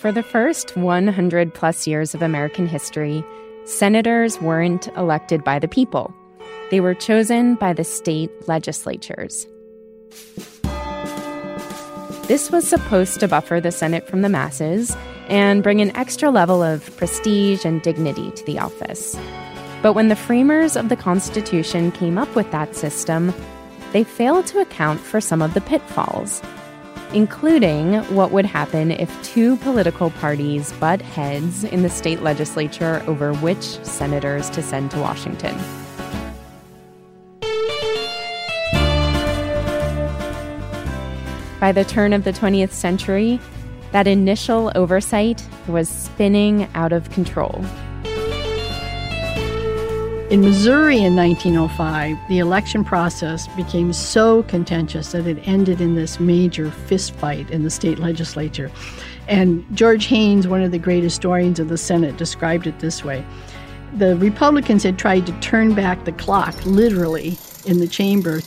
For the first 100 plus years of American history, senators weren't elected by the people. They were chosen by the state legislatures. This was supposed to buffer the Senate from the masses and bring an extra level of prestige and dignity to the office. But when the framers of the Constitution came up with that system, they failed to account for some of the pitfalls, including what would happen if two political parties butt heads in the state legislature over which senators to send to Washington. By the turn of the 20th century, that initial oversight was spinning out of control. In Missouri in 1905, the election process became so contentious that it ended in this major fistfight in the state legislature. And George Haynes, one of the great historians of the Senate, described it this way The Republicans had tried to turn back the clock, literally, in the chamber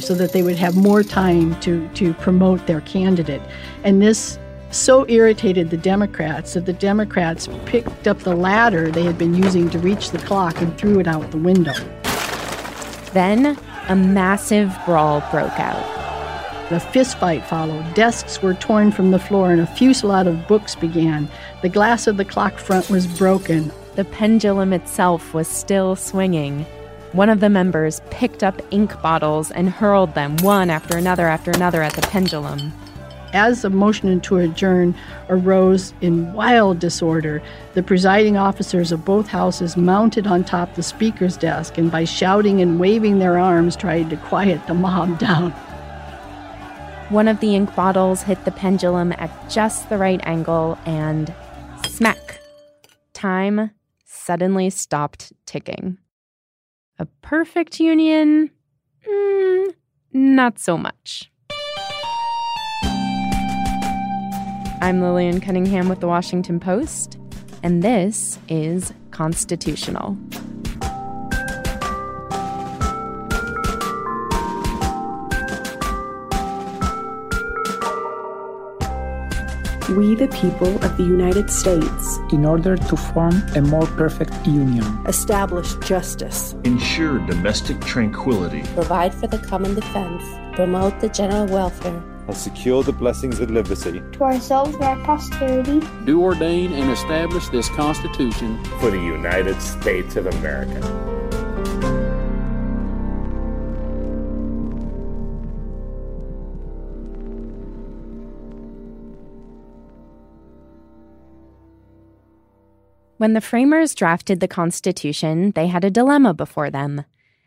so that they would have more time to, to promote their candidate. And this so irritated the Democrats that the Democrats picked up the ladder they had been using to reach the clock and threw it out the window. Then a massive brawl broke out. The fistfight followed. Desks were torn from the floor and a fusillade of books began. The glass of the clock front was broken. The pendulum itself was still swinging. One of the members picked up ink bottles and hurled them one after another after another at the pendulum. As the motion to adjourn arose in wild disorder, the presiding officers of both houses mounted on top the speaker's desk and by shouting and waving their arms tried to quiet the mob down. One of the ink bottles hit the pendulum at just the right angle and smack. Time suddenly stopped ticking. A perfect union? Mm, not so much. I'm Lillian Cunningham with the Washington Post, and this is Constitutional. we the people of the United States, in order to form a more perfect union, establish justice, ensure domestic tranquility, provide for the common defense, promote the general welfare, and secure the blessings of liberty. To ourselves and our posterity, do ordain and establish this Constitution for the United States of America. When the framers drafted the Constitution, they had a dilemma before them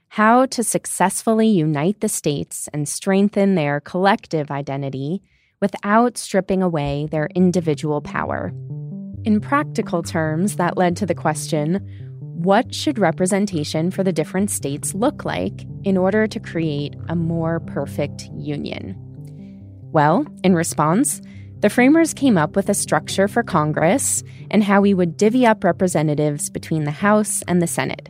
how to successfully unite the states and strengthen their collective identity without stripping away their individual power. In practical terms, that led to the question what should representation for the different states look like in order to create a more perfect union? Well, in response, the framers came up with a structure for Congress and how we would divvy up representatives between the House and the Senate.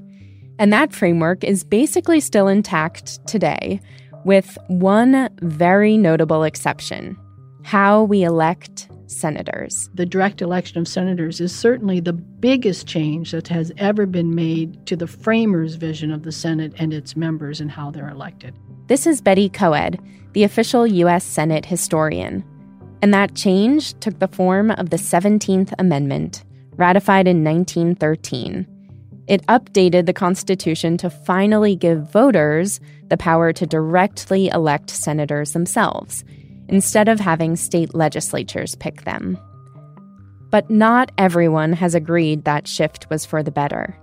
And that framework is basically still intact today, with one very notable exception how we elect senators. The direct election of senators is certainly the biggest change that has ever been made to the framers' vision of the Senate and its members and how they're elected. This is Betty Koed, the official U.S. Senate historian. And that change took the form of the 17th Amendment, ratified in 1913. It updated the Constitution to finally give voters the power to directly elect senators themselves, instead of having state legislatures pick them. But not everyone has agreed that shift was for the better.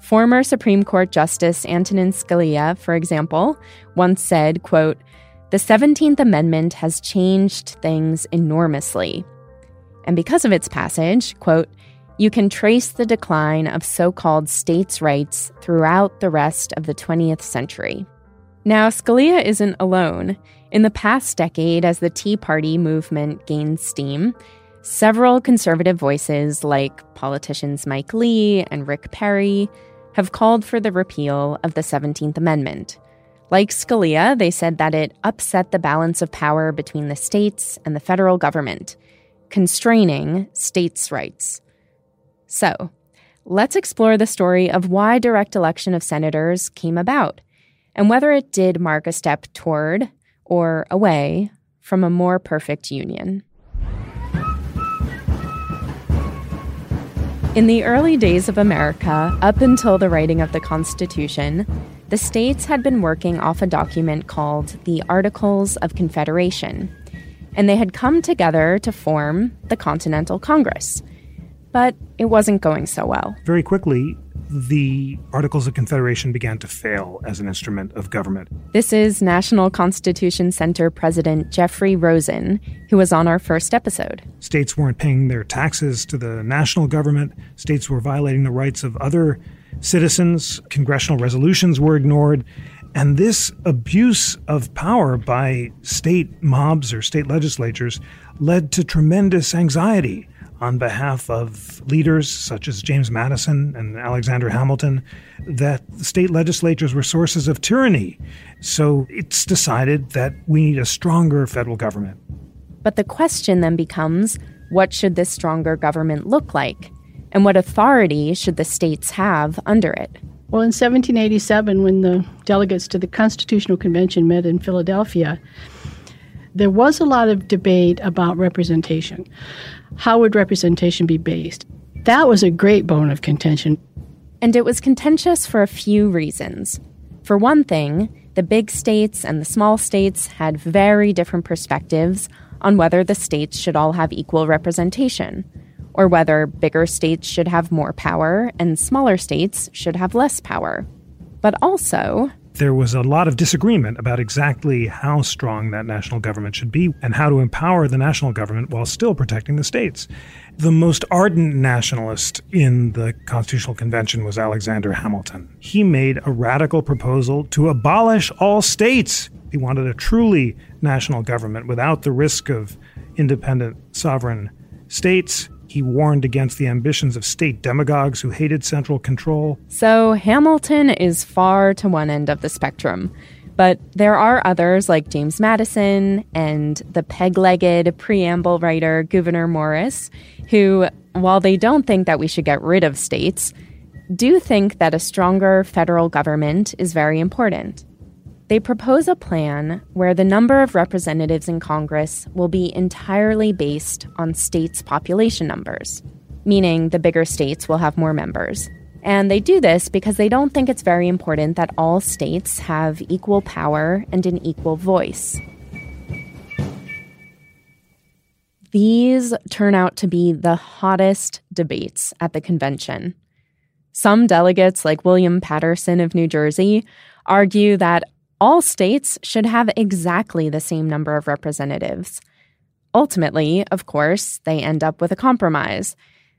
Former Supreme Court Justice Antonin Scalia, for example, once said, quote, the 17th Amendment has changed things enormously. And because of its passage, quote, you can trace the decline of so called states' rights throughout the rest of the 20th century. Now, Scalia isn't alone. In the past decade, as the Tea Party movement gained steam, several conservative voices, like politicians Mike Lee and Rick Perry, have called for the repeal of the 17th Amendment. Like Scalia, they said that it upset the balance of power between the states and the federal government, constraining states' rights. So, let's explore the story of why direct election of senators came about and whether it did mark a step toward or away from a more perfect union. In the early days of America, up until the writing of the Constitution, the states had been working off a document called the Articles of Confederation, and they had come together to form the Continental Congress. But it wasn't going so well. Very quickly, the Articles of Confederation began to fail as an instrument of government. This is National Constitution Center President Jeffrey Rosen, who was on our first episode. States weren't paying their taxes to the national government, states were violating the rights of other citizens, congressional resolutions were ignored. And this abuse of power by state mobs or state legislatures led to tremendous anxiety on behalf of leaders such as James Madison and Alexander Hamilton that state legislatures were sources of tyranny. So it's decided that we need a stronger federal government. But the question then becomes what should this stronger government look like? And what authority should the states have under it? Well, in 1787, when the delegates to the Constitutional Convention met in Philadelphia, there was a lot of debate about representation. How would representation be based? That was a great bone of contention. And it was contentious for a few reasons. For one thing, the big states and the small states had very different perspectives on whether the states should all have equal representation, or whether bigger states should have more power and smaller states should have less power. But also, there was a lot of disagreement about exactly how strong that national government should be and how to empower the national government while still protecting the states. The most ardent nationalist in the Constitutional Convention was Alexander Hamilton. He made a radical proposal to abolish all states. He wanted a truly national government without the risk of independent sovereign states. He warned against the ambitions of state demagogues who hated central control. So Hamilton is far to one end of the spectrum. But there are others like James Madison and the peg legged preamble writer Gouverneur Morris, who, while they don't think that we should get rid of states, do think that a stronger federal government is very important. They propose a plan where the number of representatives in Congress will be entirely based on states' population numbers, meaning the bigger states will have more members. And they do this because they don't think it's very important that all states have equal power and an equal voice. These turn out to be the hottest debates at the convention. Some delegates, like William Paterson of New Jersey, argue that all states should have exactly the same number of representatives. Ultimately, of course, they end up with a compromise.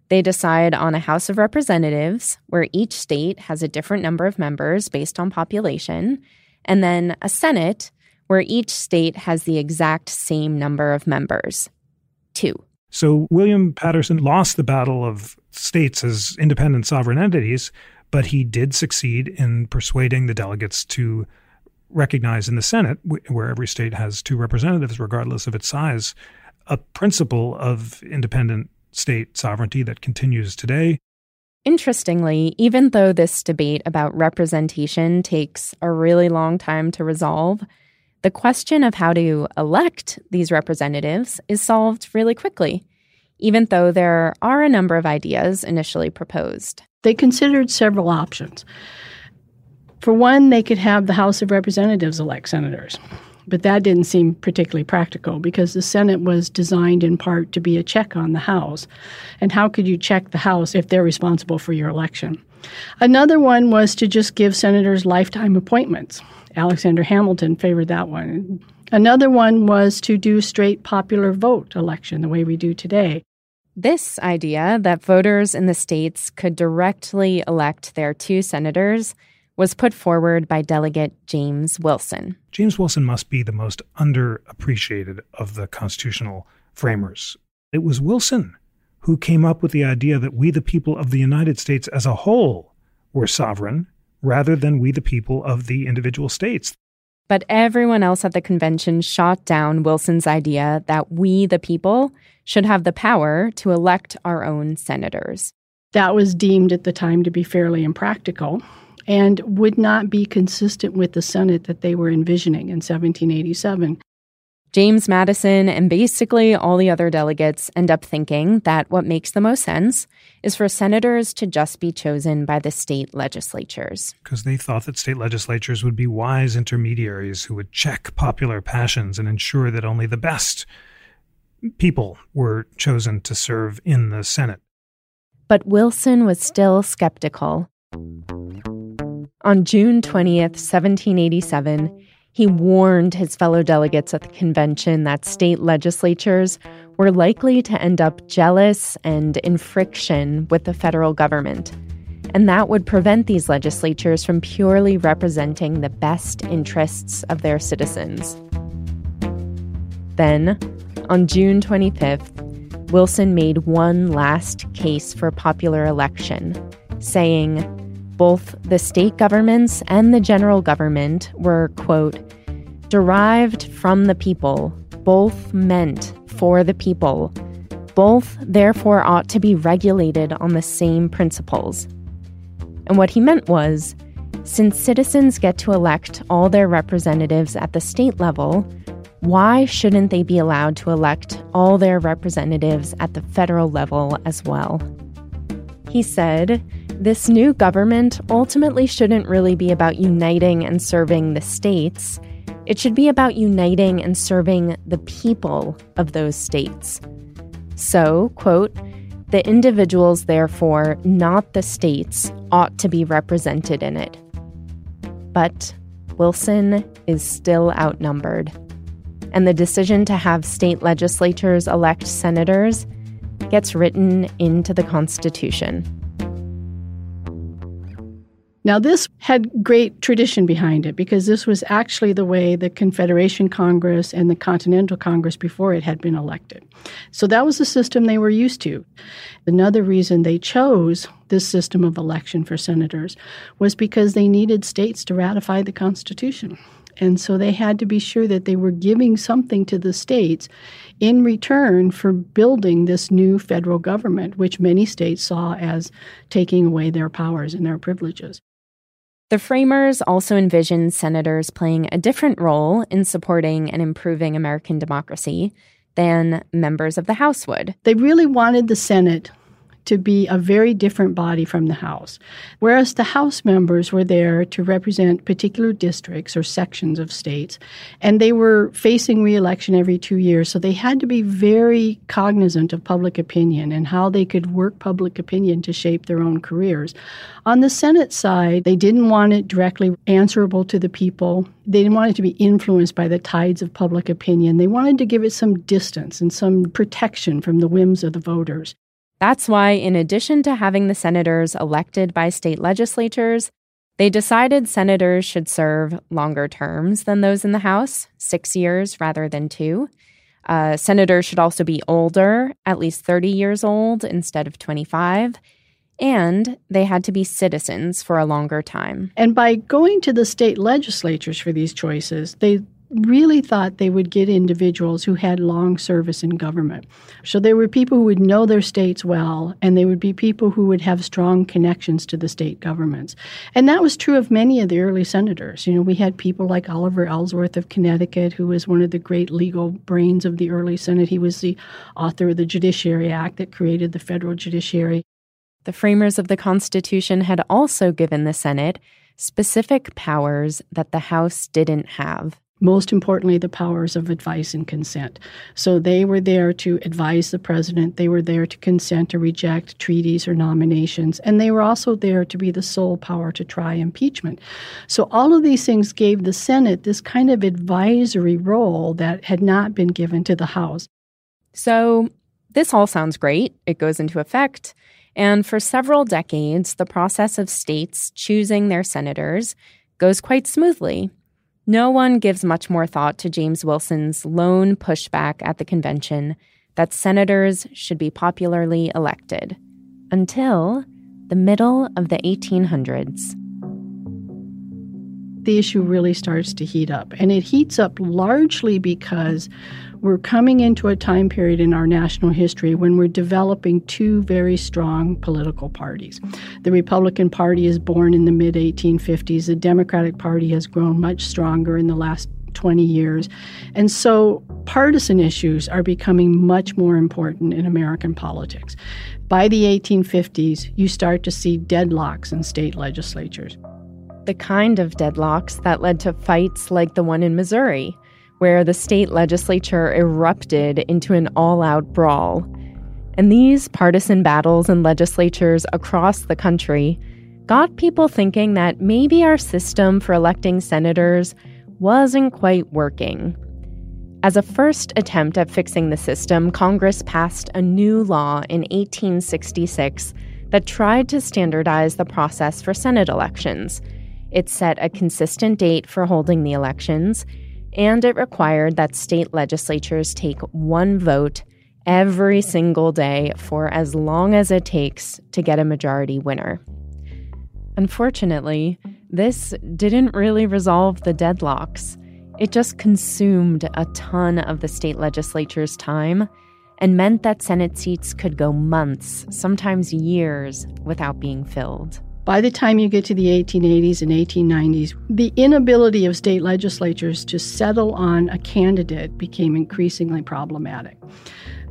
They decide on a House of Representatives where each state has a different number of members based on population, and then a Senate where each state has the exact same number of members two. So William Paterson lost the battle of states as independent sovereign entities, but he did succeed in persuading the delegates to recognize in the Senate, where every state has two representatives, regardless of its size, a principle of independent state sovereignty that continues today. Interestingly, even though this debate about representation takes a really long time to resolve, the question of how to elect these representatives is solved really quickly, even though there are a number of ideas initially proposed. They considered several options. For one, they could have the House of Representatives elect senators. But that didn't seem particularly practical because the Senate was designed in part to be a check on the House. And how could you check the House if they're responsible for your election? Another one was to just give senators lifetime appointments. Alexander Hamilton favored that one. Another one was to do straight popular vote election the way we do today. This idea that voters in the states could directly elect their two senators was put forward by Delegate James Wilson. James Wilson must be the most underappreciated of the constitutional framers. It was Wilson who came up with the idea that we, the people of the United States as a whole, were sovereign rather than we, the people of the individual states. But everyone else at the convention shot down Wilson's idea that we, the people, should have the power to elect our own senators. That was deemed at the time to be fairly impractical and would not be consistent with the Senate that they were envisioning in 1787. James Madison and basically all the other delegates end up thinking that what makes the most sense is for senators to just be chosen by the state legislatures. Because they thought that state legislatures would be wise intermediaries who would check popular passions and ensure that only the best people were chosen to serve in the Senate. But Wilson was still skeptical. On June 20th, 1787, he warned his fellow delegates at the convention that state legislatures were likely to end up jealous and in friction with the federal government. And that would prevent these legislatures from purely representing the best interests of their citizens. Then, on June 25th, Wilson made one last case for popular election, saying, both the state governments and the general government were, quote, derived from the people, both meant for the people. Both, therefore, ought to be regulated on the same principles. And what he meant was since citizens get to elect all their representatives at the state level, why shouldn't they be allowed to elect all their representatives at the federal level as well? He said, this new government ultimately shouldn't really be about uniting and serving the states. It should be about uniting and serving the people of those states. So, quote, the individuals, therefore, not the states, ought to be represented in it. But Wilson is still outnumbered. And the decision to have state legislatures elect senators gets written into the Constitution. Now, this had great tradition behind it because this was actually the way the Confederation Congress and the Continental Congress before it had been elected. So that was the system they were used to. Another reason they chose this system of election for senators was because they needed states to ratify the Constitution. And so they had to be sure that they were giving something to the states in return for building this new federal government, which many states saw as taking away their powers and their privileges. The framers also envisioned senators playing a different role in supporting and improving American democracy than members of the House would. They really wanted the Senate to be a very different body from the House. Whereas the House members were there to represent particular districts or sections of states, and they were facing reelection every two years, so they had to be very cognizant of public opinion and how they could work public opinion to shape their own careers. On the Senate side, they didn't want it directly answerable to the people. They didn't want it to be influenced by the tides of public opinion. They wanted to give it some distance and some protection from the whims of the voters. That's why, in addition to having the senators elected by state legislatures, they decided senators should serve longer terms than those in the House, six years rather than two. Uh, senators should also be older, at least 30 years old instead of 25. And they had to be citizens for a longer time. And by going to the state legislatures for these choices, they really thought they would get individuals who had long service in government. So there were people who would know their states well, and they would be people who would have strong connections to the state governments. And that was true of many of the early senators. You know, we had people like Oliver Ellsworth of Connecticut, who was one of the great legal brains of the early Senate. He was the author of the Judiciary Act that created the federal judiciary. The framers of the Constitution had also given the Senate specific powers that the House didn't have most importantly, the powers of advice and consent. So they were there to advise the president, they were there to consent or reject treaties or nominations, and they were also there to be the sole power to try impeachment. So all of these things gave the Senate this kind of advisory role that had not been given to the House. So this all sounds great. It goes into effect. And for several decades, the process of states choosing their senators goes quite smoothly. No one gives much more thought to James Wilson's lone pushback at the convention that senators should be popularly elected until the middle of the 1800s. The issue really starts to heat up. And it heats up largely because we're coming into a time period in our national history when we're developing two very strong political parties. The Republican Party is born in the mid 1850s, the Democratic Party has grown much stronger in the last 20 years. And so partisan issues are becoming much more important in American politics. By the 1850s, you start to see deadlocks in state legislatures. The kind of deadlocks that led to fights like the one in Missouri where the state legislature erupted into an all out brawl. And these partisan battles in legislatures across the country got people thinking that maybe our system for electing senators wasn't quite working. As a first attempt at fixing the system, Congress passed a new law in 1866 that tried to standardize the process for Senate elections. It set a consistent date for holding the elections and it required that state legislatures take one vote every single day for as long as it takes to get a majority winner. Unfortunately, this didn't really resolve the deadlocks. It just consumed a ton of the state legislature's time and meant that Senate seats could go months, sometimes years, without being filled. By the time you get to the 1880s and 1890s, the inability of state legislatures to settle on a candidate became increasingly problematic.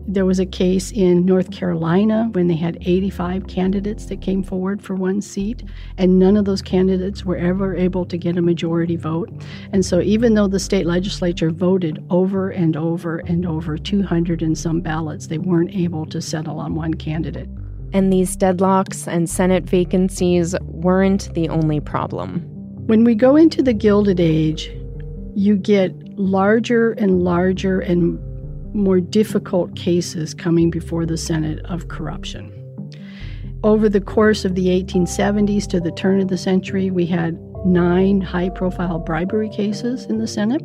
There was a case in North Carolina when they had 85 candidates that came forward for one seat, and none of those candidates were ever able to get a majority vote. And so, even though the state legislature voted over and over and over 200 and some ballots, they weren't able to settle on one candidate. And these deadlocks and Senate vacancies weren't the only problem. When we go into the Gilded Age, you get larger and larger and more difficult cases coming before the Senate of corruption. Over the course of the 1870s to the turn of the century, we had nine high profile bribery cases in the Senate.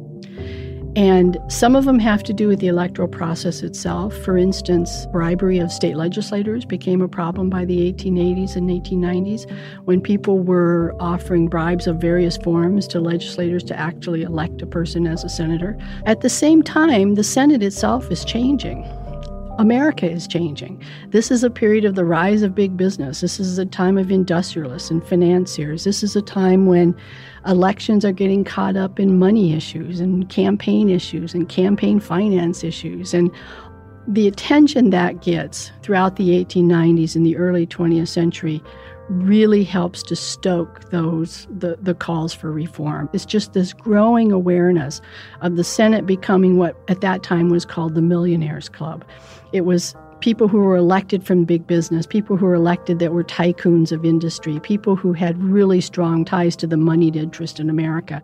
And some of them have to do with the electoral process itself. For instance, bribery of state legislators became a problem by the 1880s and 1890s when people were offering bribes of various forms to legislators to actually elect a person as a senator. At the same time, the Senate itself is changing. America is changing. This is a period of the rise of big business. This is a time of industrialists and financiers. This is a time when elections are getting caught up in money issues and campaign issues and campaign finance issues. And the attention that gets throughout the 1890s and the early 20th century really helps to stoke those the, the calls for reform. It's just this growing awareness of the Senate becoming what at that time was called the Millionaires Club. It was people who were elected from big business, people who were elected that were tycoons of industry, people who had really strong ties to the moneyed interest in America.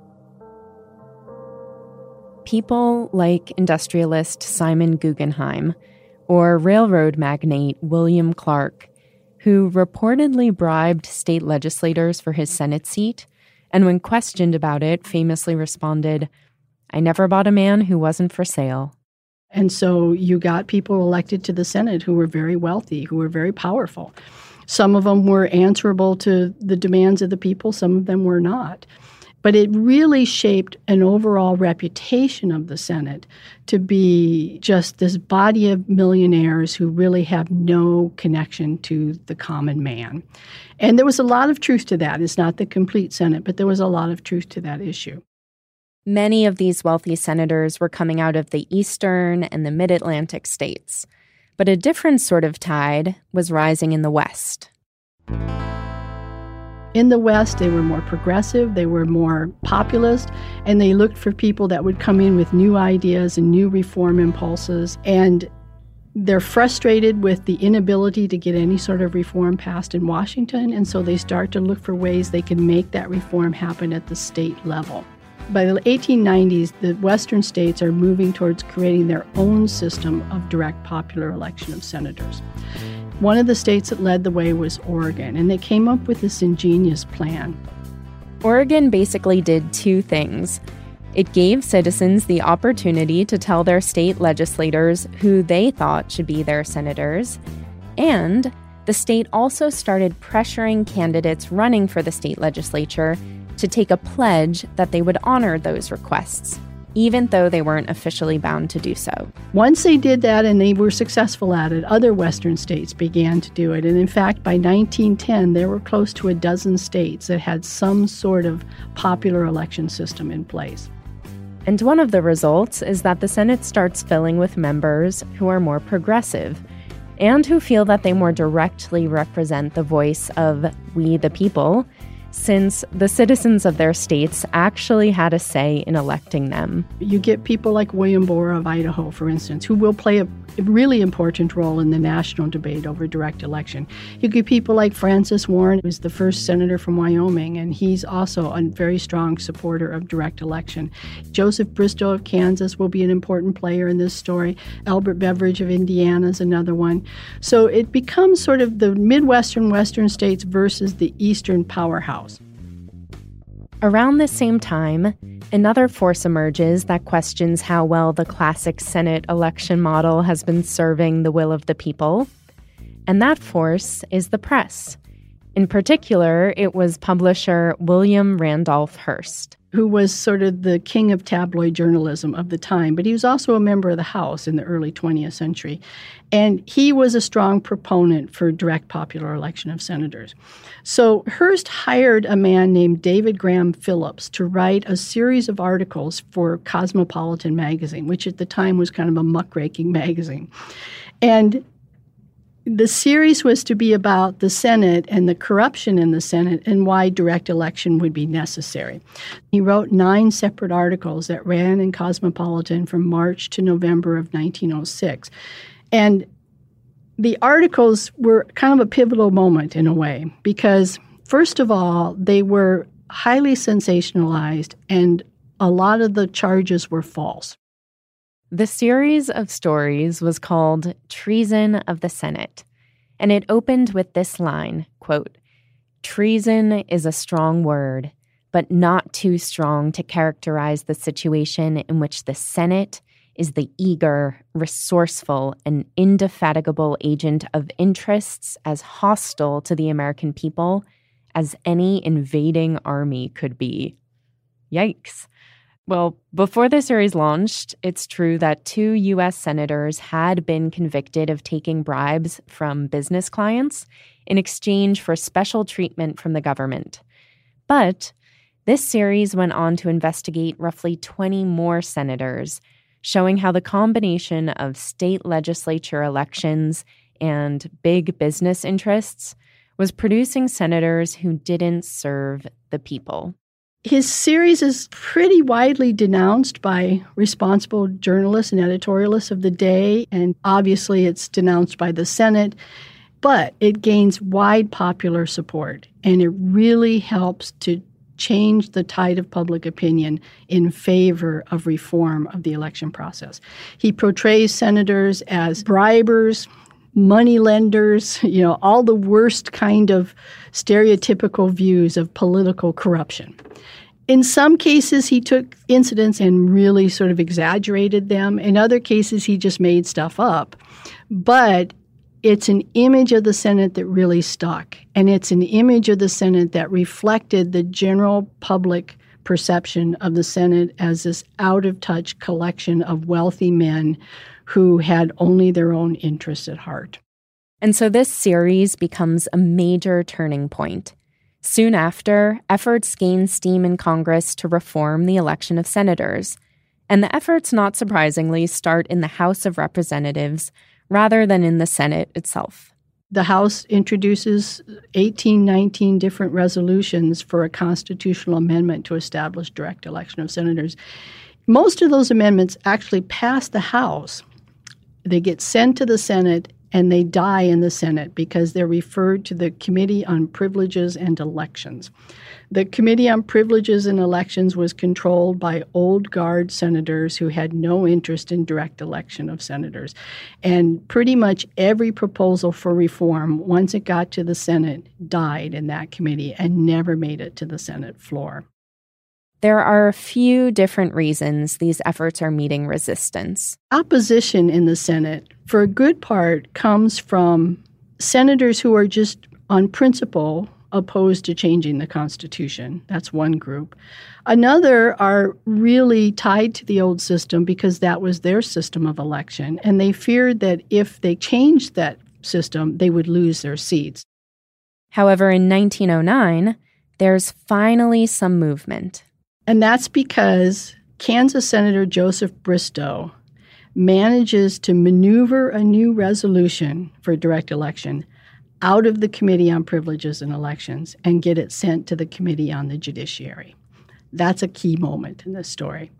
People like industrialist Simon Guggenheim or railroad magnate William Clark, who reportedly bribed state legislators for his Senate seat, and when questioned about it, famously responded, I never bought a man who wasn't for sale. And so you got people elected to the Senate who were very wealthy, who were very powerful. Some of them were answerable to the demands of the people, some of them were not. But it really shaped an overall reputation of the Senate to be just this body of millionaires who really have no connection to the common man. And there was a lot of truth to that. It's not the complete Senate, but there was a lot of truth to that issue. Many of these wealthy senators were coming out of the eastern and the mid Atlantic states, but a different sort of tide was rising in the West. In the West, they were more progressive, they were more populist, and they looked for people that would come in with new ideas and new reform impulses. And they're frustrated with the inability to get any sort of reform passed in Washington, and so they start to look for ways they can make that reform happen at the state level. By the 1890s, the western states are moving towards creating their own system of direct popular election of senators. One of the states that led the way was Oregon, and they came up with this ingenious plan. Oregon basically did two things. It gave citizens the opportunity to tell their state legislators who they thought should be their senators, and the state also started pressuring candidates running for the state legislature to take a pledge that they would honor those requests, even though they weren't officially bound to do so. Once they did that and they were successful at it, other Western states began to do it. And in fact, by 1910, there were close to a dozen states that had some sort of popular election system in place. And one of the results is that the Senate starts filling with members who are more progressive and who feel that they more directly represent the voice of we the people since the citizens of their states actually had a say in electing them. You get people like William Borah of Idaho, for instance, who will play a really important role in the national debate over direct election. You get people like Francis Warren, who's the first senator from Wyoming, and he's also a very strong supporter of direct election. Joseph Bristow of Kansas will be an important player in this story. Albert Beveridge of Indiana is another one. So it becomes sort of the Midwestern Western states versus the Eastern powerhouse. Around the same time, another force emerges that questions how well the classic Senate election model has been serving the will of the people. And that force is the press. In particular, it was publisher William Randolph Hearst who was sort of the king of tabloid journalism of the time, but he was also a member of the House in the early 20th century. And he was a strong proponent for direct popular election of senators. So Hearst hired a man named David Graham Phillips to write a series of articles for Cosmopolitan magazine, which at the time was kind of a muckraking magazine. And the series was to be about the Senate and the corruption in the Senate and why direct election would be necessary. He wrote nine separate articles that ran in Cosmopolitan from March to November of 1906. And the articles were kind of a pivotal moment in a way because, first of all, they were highly sensationalized and a lot of the charges were false. The series of stories was called Treason of the Senate, and it opened with this line quote, Treason is a strong word, but not too strong to characterize the situation in which the Senate is the eager, resourceful, and indefatigable agent of interests as hostile to the American people as any invading army could be. Yikes. Well, before the series launched, it's true that two U.S. senators had been convicted of taking bribes from business clients in exchange for special treatment from the government. But this series went on to investigate roughly 20 more senators, showing how the combination of state legislature elections and big business interests was producing senators who didn't serve the people. His series is pretty widely denounced by responsible journalists and editorialists of the day, and obviously it's denounced by the Senate, but it gains wide popular support, and it really helps to change the tide of public opinion in favor of reform of the election process. He portrays senators as bribers, money lenders, you know, all the worst kind of stereotypical views of political corruption. In some cases, he took incidents and really sort of exaggerated them. In other cases, he just made stuff up. But it's an image of the Senate that really stuck. And it's an image of the Senate that reflected the general public perception of the Senate as this out of touch collection of wealthy men who had only their own interests at heart. And so this series becomes a major turning point. Soon after, efforts gain steam in Congress to reform the election of senators. And the efforts, not surprisingly, start in the House of Representatives rather than in the Senate itself. The House introduces 18, 19 different resolutions for a constitutional amendment to establish direct election of senators. Most of those amendments actually pass the House they get sent to the Senate and they die in the Senate because they're referred to the Committee on Privileges and Elections. The Committee on Privileges and Elections was controlled by old guard senators who had no interest in direct election of senators. And pretty much every proposal for reform, once it got to the Senate, died in that committee and never made it to the Senate floor. There are a few different reasons these efforts are meeting resistance. Opposition in the Senate, for a good part, comes from senators who are just on principle opposed to changing the Constitution. That's one group. Another are really tied to the old system because that was their system of election, and they feared that if they changed that system, they would lose their seats. However, in 1909, there's finally some movement. And that's because Kansas Senator Joseph Bristow manages to maneuver a new resolution for direct election out of the Committee on Privileges and Elections and get it sent to the Committee on the Judiciary. That's a key moment in this story.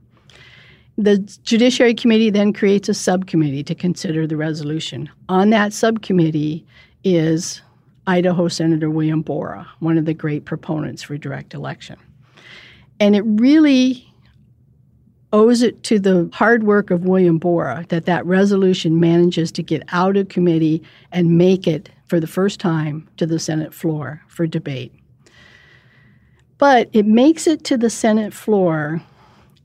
The Judiciary Committee then creates a subcommittee to consider the resolution. On that subcommittee is Idaho Senator William Borah, one of the great proponents for direct election. And it really owes it to the hard work of William Borah that that resolution manages to get out of committee and make it for the first time to the Senate floor for debate. But it makes it to the Senate floor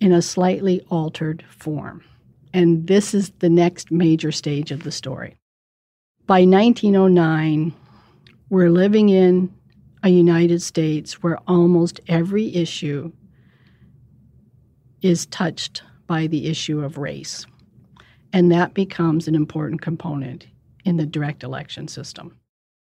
in a slightly altered form. And this is the next major stage of the story. By 1909, we're living in a United States where almost every issue is touched by the issue of race. And that becomes an important component in the direct election system.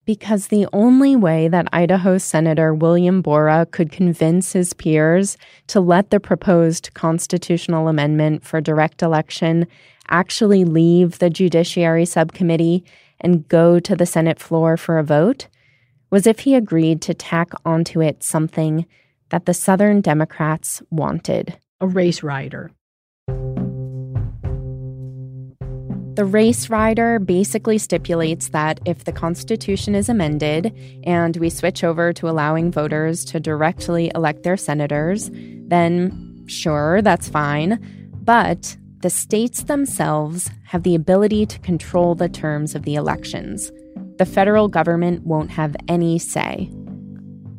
Because the only way that Idaho Senator William Borah could convince his peers to let the proposed constitutional amendment for direct election actually leave the Judiciary Subcommittee and go to the Senate floor for a vote was if he agreed to tack onto it something that the Southern Democrats wanted a race rider. The race rider basically stipulates that if the Constitution is amended and we switch over to allowing voters to directly elect their senators, then sure, that's fine. But the states themselves have the ability to control the terms of the elections. The federal government won't have any say.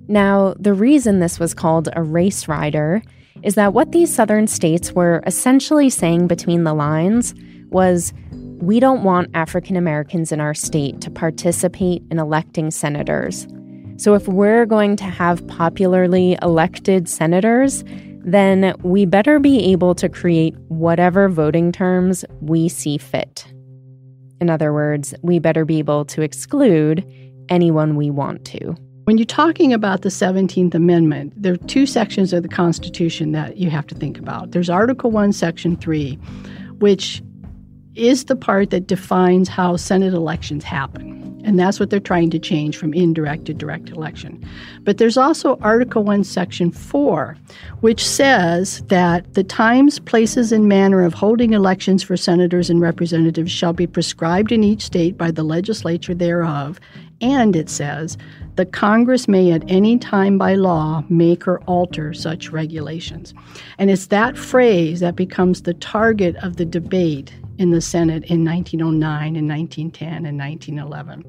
Now, the reason this was called a race rider is that what these southern states were essentially saying between the lines was we don't want African Americans in our state to participate in electing senators. So, if we're going to have popularly elected senators, then we better be able to create whatever voting terms we see fit. In other words, we better be able to exclude anyone we want to. When you're talking about the 17th Amendment, there are two sections of the Constitution that you have to think about. There's Article 1, Section 3, which is the part that defines how Senate elections happen. And that's what they're trying to change from indirect to direct election. But there's also Article 1, Section 4, which says that the times, places, and manner of holding elections for senators and representatives shall be prescribed in each state by the legislature thereof. And it says, the Congress may at any time by law make or alter such regulations. And it's that phrase that becomes the target of the debate in the Senate in 1909 and 1910 and 1911.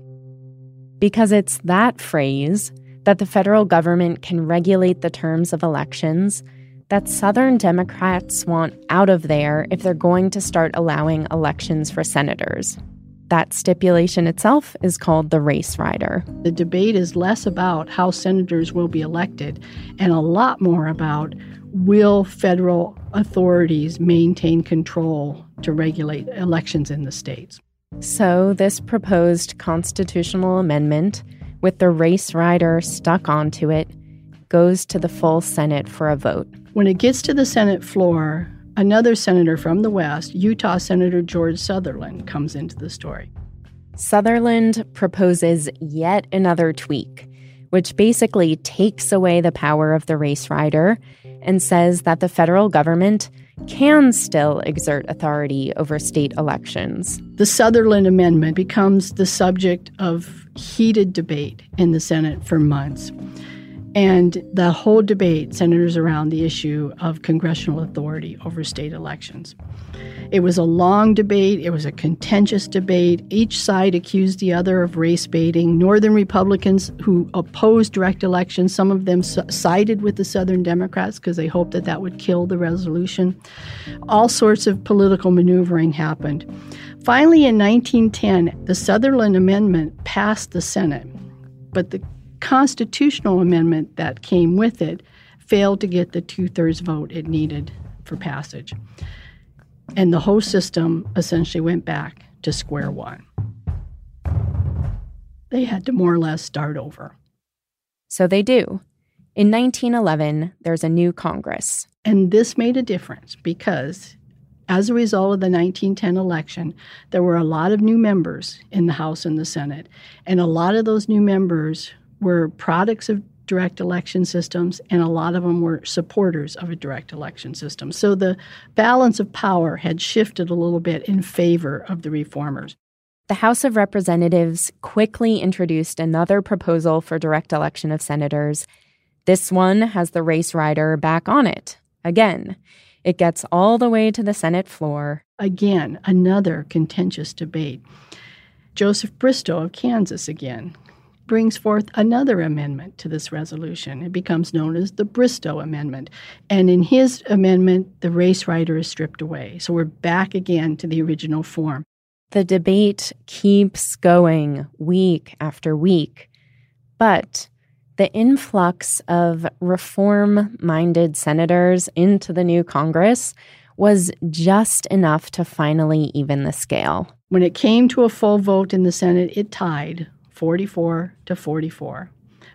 Because it's that phrase that the federal government can regulate the terms of elections that Southern Democrats want out of there if they're going to start allowing elections for senators. That stipulation itself is called the race rider. The debate is less about how senators will be elected and a lot more about will federal authorities maintain control to regulate elections in the states. So, this proposed constitutional amendment, with the race rider stuck onto it, goes to the full Senate for a vote. When it gets to the Senate floor, another senator from the West, Utah Senator George Sutherland, comes into the story. Sutherland proposes yet another tweak, which basically takes away the power of the race rider and says that the federal government can still exert authority over state elections. The Sutherland Amendment becomes the subject of heated debate in the Senate for months. And the whole debate centers around the issue of congressional authority over state elections. It was a long debate, it was a contentious debate. Each side accused the other of race baiting. Northern Republicans who opposed direct elections, some of them sided with the Southern Democrats because they hoped that that would kill the resolution. All sorts of political maneuvering happened. Finally, in 1910, the Sutherland Amendment passed the Senate, but the constitutional amendment that came with it failed to get the two thirds vote it needed for passage. And the whole system essentially went back to square one. They had to more or less start over. So they do. In 1911, there's a new Congress. And this made a difference because as a result of the 1910 election, there were a lot of new members in the House and the Senate. And a lot of those new members were products of direct election systems, and a lot of them were supporters of a direct election system. So the balance of power had shifted a little bit in favor of the reformers. The House of Representatives quickly introduced another proposal for direct election of senators. This one has the race rider back on it. Again, it gets all the way to the Senate floor. Again, another contentious debate. Joseph Bristow of Kansas again brings forth another amendment to this resolution. It becomes known as the Bristow Amendment. And in his amendment, the race rider is stripped away. So we're back again to the original form. The debate keeps going week after week. But the influx of reform minded senators into the new Congress was just enough to finally even the scale. When it came to a full vote in the Senate, it tied 44 to 44.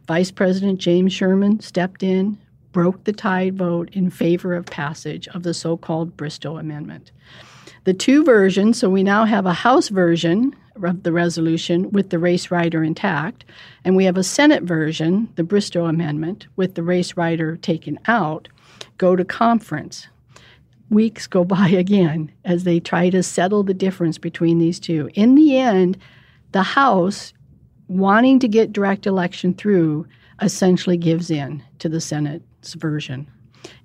Vice President James Sherman stepped in, broke the tied vote in favor of passage of the so called Bristow Amendment. The two versions, so we now have a House version of the resolution with the race rider intact, and we have a Senate version, the Bristow Amendment, with the race rider taken out, go to conference. Weeks go by again as they try to settle the difference between these two. In the end, the House wanting to get direct election through essentially gives in to the Senate's version.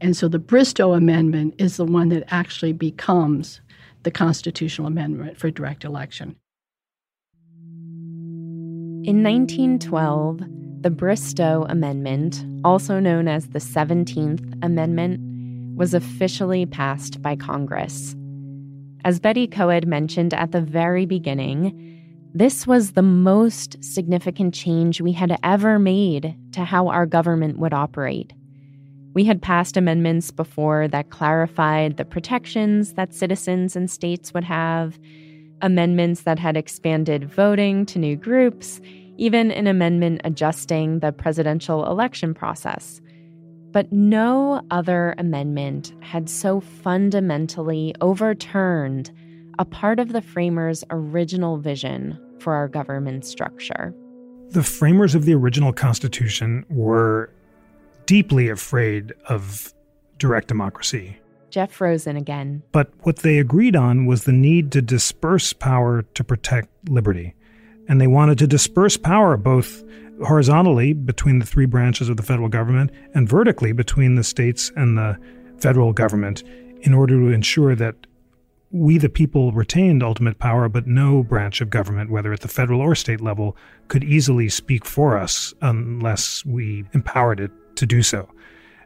And so the Bristow Amendment is the one that actually becomes the constitutional amendment for direct election. In 1912, the Bristow Amendment, also known as the 17th Amendment, was officially passed by Congress. As Betty Koed mentioned at the very beginning, this was the most significant change we had ever made to how our government would operate. We had passed amendments before that clarified the protections that citizens and states would have, amendments that had expanded voting to new groups, even an amendment adjusting the presidential election process. But no other amendment had so fundamentally overturned a part of the framers' original vision for our government structure. The framers of the original Constitution were deeply afraid of direct democracy. Jeff Rosen again. But what they agreed on was the need to disperse power to protect liberty. And they wanted to disperse power both horizontally between the three branches of the federal government and vertically between the states and the federal government in order to ensure that we, the people, retained ultimate power, but no branch of government, whether at the federal or state level, could easily speak for us unless we empowered it to do so.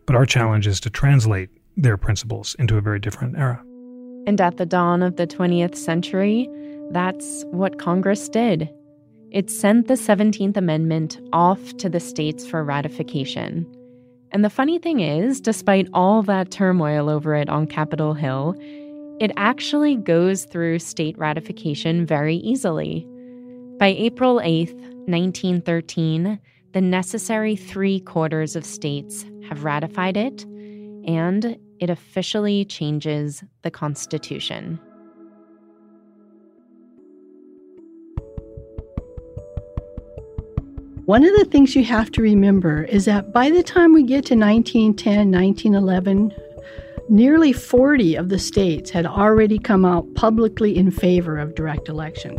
But our challenge is to translate their principles into a very different era. And at the dawn of the 20th century, that's what Congress did. It sent the 17th Amendment off to the states for ratification. And the funny thing is, despite all that turmoil over it on Capitol Hill, it actually goes through state ratification very easily. By April 8, 1913, the necessary three quarters of states have ratified it, and it officially changes the Constitution. One of the things you have to remember is that by the time we get to 1910, 1911, nearly 40 of the states had already come out publicly in favor of direct election.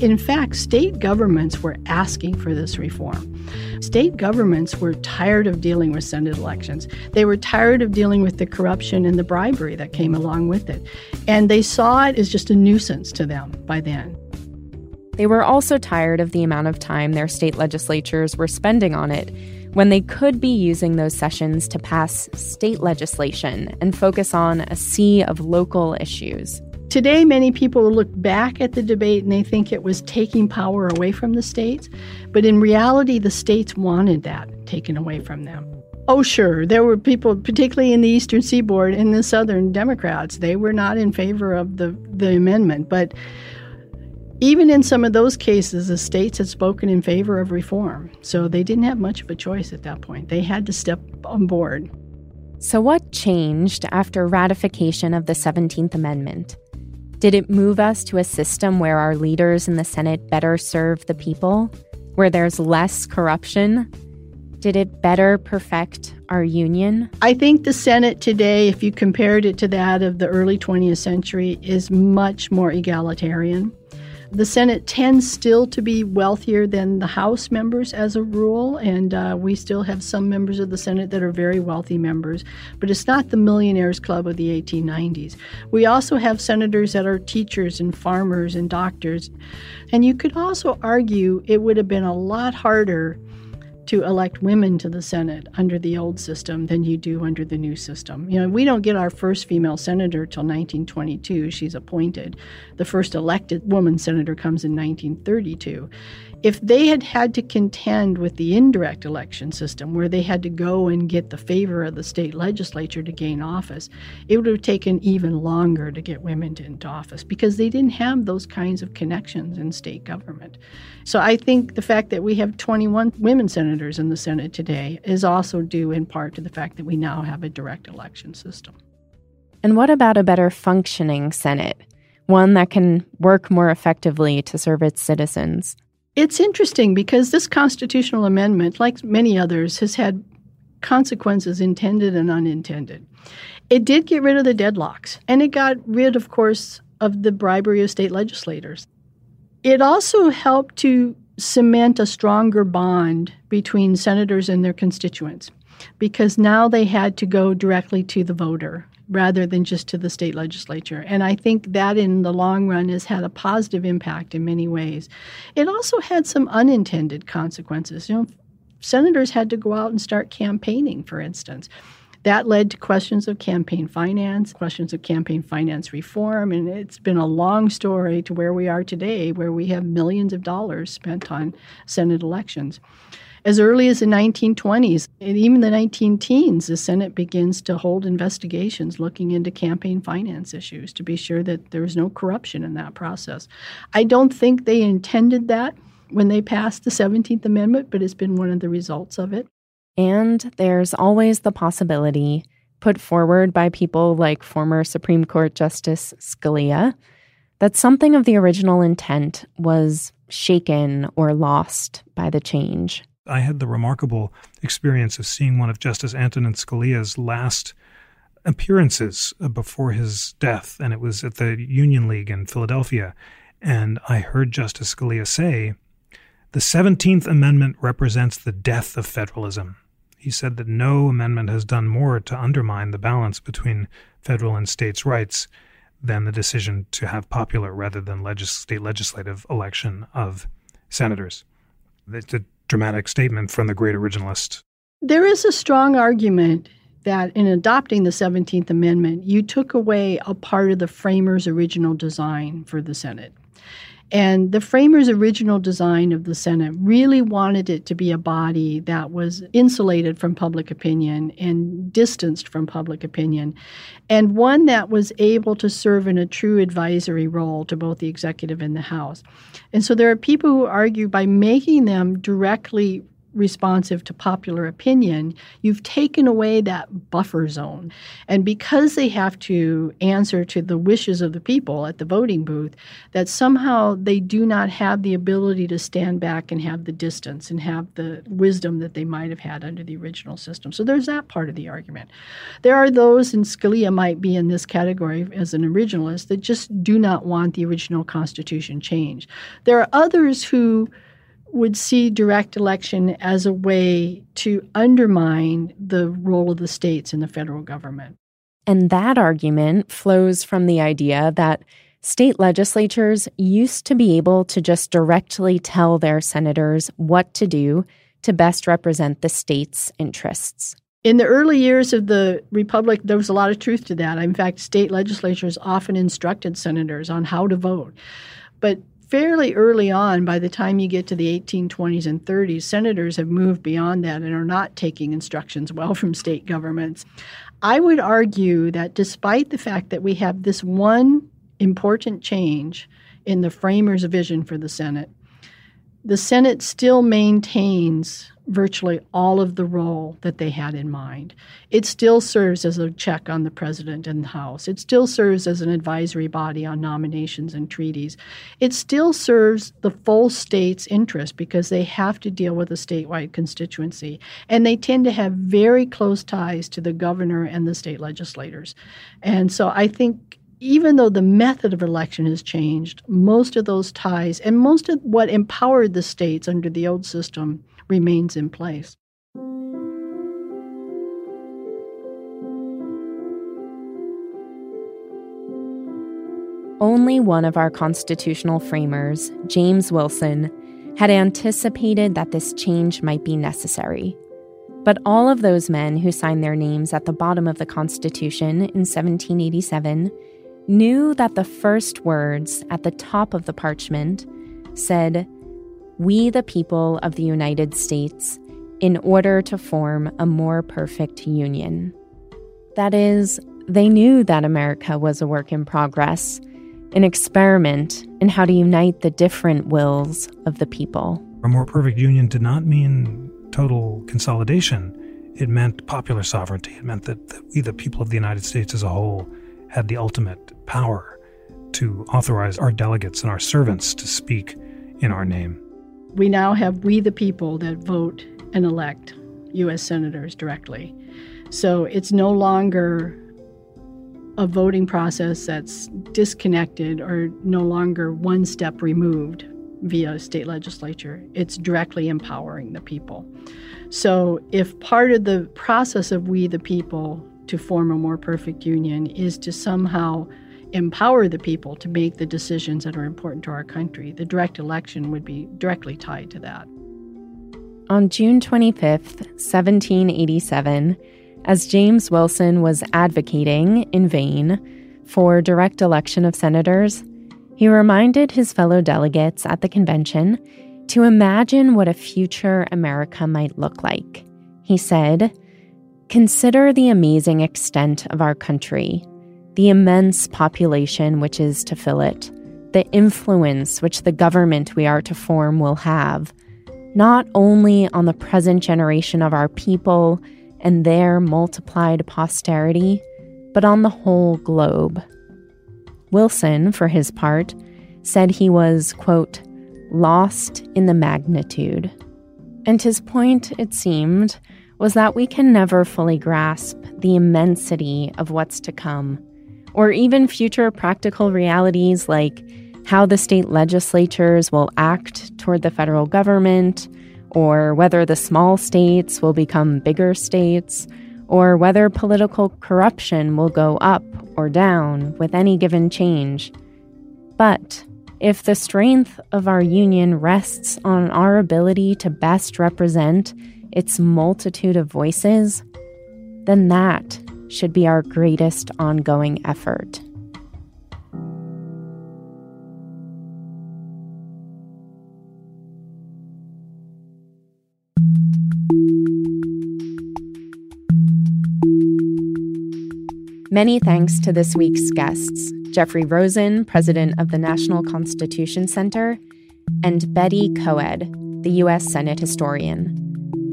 In fact, state governments were asking for this reform. State governments were tired of dealing with Senate elections. They were tired of dealing with the corruption and the bribery that came along with it. And they saw it as just a nuisance to them by then. They were also tired of the amount of time their state legislatures were spending on it when they could be using those sessions to pass state legislation and focus on a sea of local issues. Today, many people look back at the debate and they think it was taking power away from the states, but in reality, the states wanted that taken away from them. Oh, sure, there were people, particularly in the Eastern Seaboard and the Southern Democrats, they were not in favor of the, the amendment, but even in some of those cases, the states had spoken in favor of reform. So they didn't have much of a choice at that point. They had to step on board. So, what changed after ratification of the 17th Amendment? Did it move us to a system where our leaders in the Senate better serve the people, where there's less corruption? Did it better perfect our union? I think the Senate today, if you compared it to that of the early 20th century, is much more egalitarian. The Senate tends still to be wealthier than the House members as a rule, and uh, we still have some members of the Senate that are very wealthy members, but it's not the millionaires club of the 1890s. We also have senators that are teachers and farmers and doctors. And you could also argue it would have been a lot harder to elect women to the Senate under the old system than you do under the new system. You know, we don't get our first female senator till 1922. She's appointed. The first elected woman senator comes in 1932. If they had had to contend with the indirect election system, where they had to go and get the favor of the state legislature to gain office, it would have taken even longer to get women into office because they didn't have those kinds of connections in state government. So I think the fact that we have 21 women senators in the Senate today is also due in part to the fact that we now have a direct election system. And what about a better functioning Senate? One that can work more effectively to serve its citizens? It's interesting because this constitutional amendment, like many others, has had consequences intended and unintended. It did get rid of the deadlocks, and it got rid, of course, of the bribery of state legislators. It also helped to cement a stronger bond between senators and their constituents because now they had to go directly to the voter rather than just to the state legislature. And I think that in the long run has had a positive impact in many ways. It also had some unintended consequences. You know, senators had to go out and start campaigning, for instance. That led to questions of campaign finance, questions of campaign finance reform, and it's been a long story to where we are today, where we have millions of dollars spent on Senate elections. As early as the 1920s and even the 19 teens, the Senate begins to hold investigations looking into campaign finance issues to be sure that there was no corruption in that process. I don't think they intended that when they passed the 17th Amendment, but it's been one of the results of it. And there's always the possibility, put forward by people like former Supreme Court Justice Scalia, that something of the original intent was shaken or lost by the change. I had the remarkable experience of seeing one of Justice Antonin Scalia's last appearances uh, before his death, and it was at the Union League in Philadelphia. And I heard Justice Scalia say, The 17th Amendment represents the death of federalism. He said that no amendment has done more to undermine the balance between federal and states' rights than the decision to have popular rather than legis- state legislative election of senators. It's a dramatic statement from the great originalist. There is a strong argument that in adopting the 17th Amendment, you took away a part of the framers' original design for the Senate. And the framers' original design of the Senate really wanted it to be a body that was insulated from public opinion and distanced from public opinion, and one that was able to serve in a true advisory role to both the executive and the House. And so there are people who argue by making them directly responsive to popular opinion, you've taken away that buffer zone. And because they have to answer to the wishes of the people at the voting booth, that somehow they do not have the ability to stand back and have the distance and have the wisdom that they might have had under the original system. So there's that part of the argument. There are those, and Scalia might be in this category as an originalist, that just do not want the original Constitution changed. There are others who would see direct election as a way to undermine the role of the states in the federal government. And that argument flows from the idea that state legislatures used to be able to just directly tell their senators what to do to best represent the state's interests. In the early years of the Republic, there was a lot of truth to that. In fact, state legislatures often instructed senators on how to vote. But fairly early on, by the time you get to the 1820s and 30s, senators have moved beyond that and are not taking instructions well from state governments. I would argue that despite the fact that we have this one important change in the framers' vision for the Senate, the Senate still maintains virtually all of the role that they had in mind. It still serves as a check on the president and the House. It still serves as an advisory body on nominations and treaties. It still serves the full state's interest because they have to deal with a statewide constituency. And they tend to have very close ties to the governor and the state legislators. And so I think even though the method of election has changed, most of those ties and most of what empowered the states under the old system remains in place. Only one of our constitutional framers, James Wilson, had anticipated that this change might be necessary. But all of those men who signed their names at the bottom of the Constitution in 1787 knew that the first words at the top of the parchment said, we, the people of the United States, in order to form a more perfect union. That is, they knew that America was a work in progress, an experiment in how to unite the different wills of the people. A more perfect union did not mean total consolidation. It meant popular sovereignty. It meant that, that we, the people of the United States as a whole, had the ultimate power to authorize our delegates and our servants to speak in our name we now have we the people that vote and elect U.S. senators directly. So it's no longer a voting process that's disconnected or no longer one step removed via state legislature. It's directly empowering the people. So if part of the process of we the people to form a more perfect union is to somehow empower the people to make the decisions that are important to our country. The direct election would be directly tied to that. On June 25th, 1787, as James Wilson was advocating in vain for direct election of senators, he reminded his fellow delegates at the convention to imagine what a future America might look like. He said, Consider the amazing extent of our country the immense population which is to fill it, the influence which the government we are to form will have, not only on the present generation of our people and their multiplied posterity, but on the whole globe. Wilson, for his part, said he was, quote, lost in the magnitude. And his point, it seemed, was that we can never fully grasp the immensity of what's to come or even future practical realities like how the state legislatures will act toward the federal government, or whether the small states will become bigger states, or whether political corruption will go up or down with any given change. But if the strength of our union rests on our ability to best represent its multitude of voices, then that should be our greatest ongoing effort. Many thanks to this week's guests Jeffrey Rosen, president of the National Constitution Center, and Betty Koed, the U.S. Senate historian.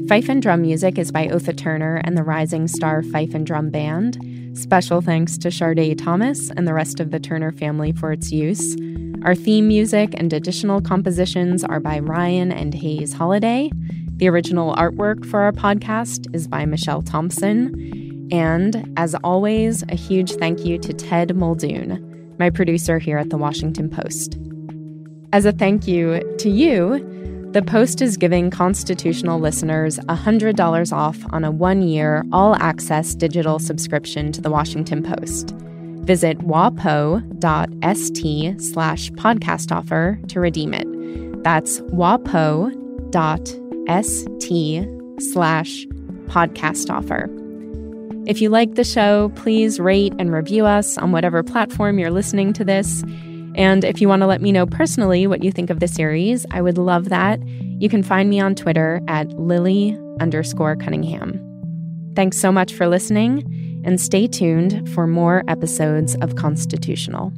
Fife and drum music is by Otha Turner and the Rising Star Fife and Drum Band. Special thanks to Sharde Thomas and the rest of the Turner family for its use. Our theme music and additional compositions are by Ryan and Hays Holladay. The original artwork for our podcast is by Michelle Thompson. And as always, a huge thank you to Ted Muldoon, my producer here at the Washington Post. As a thank you to you, the Post is giving constitutional listeners $100 off on a one year, all access digital subscription to The Washington Post. Visit wapo.st slash podcast offer to redeem it. That's wapo.st slash podcast offer. If you like the show, please rate and review us on whatever platform you're listening to this. And if you want to let me know personally what you think of the series, I would love that. You can find me on Twitter at Lily underscore Cunningham. Thanks so much for listening, and stay tuned for more episodes of Constitutional.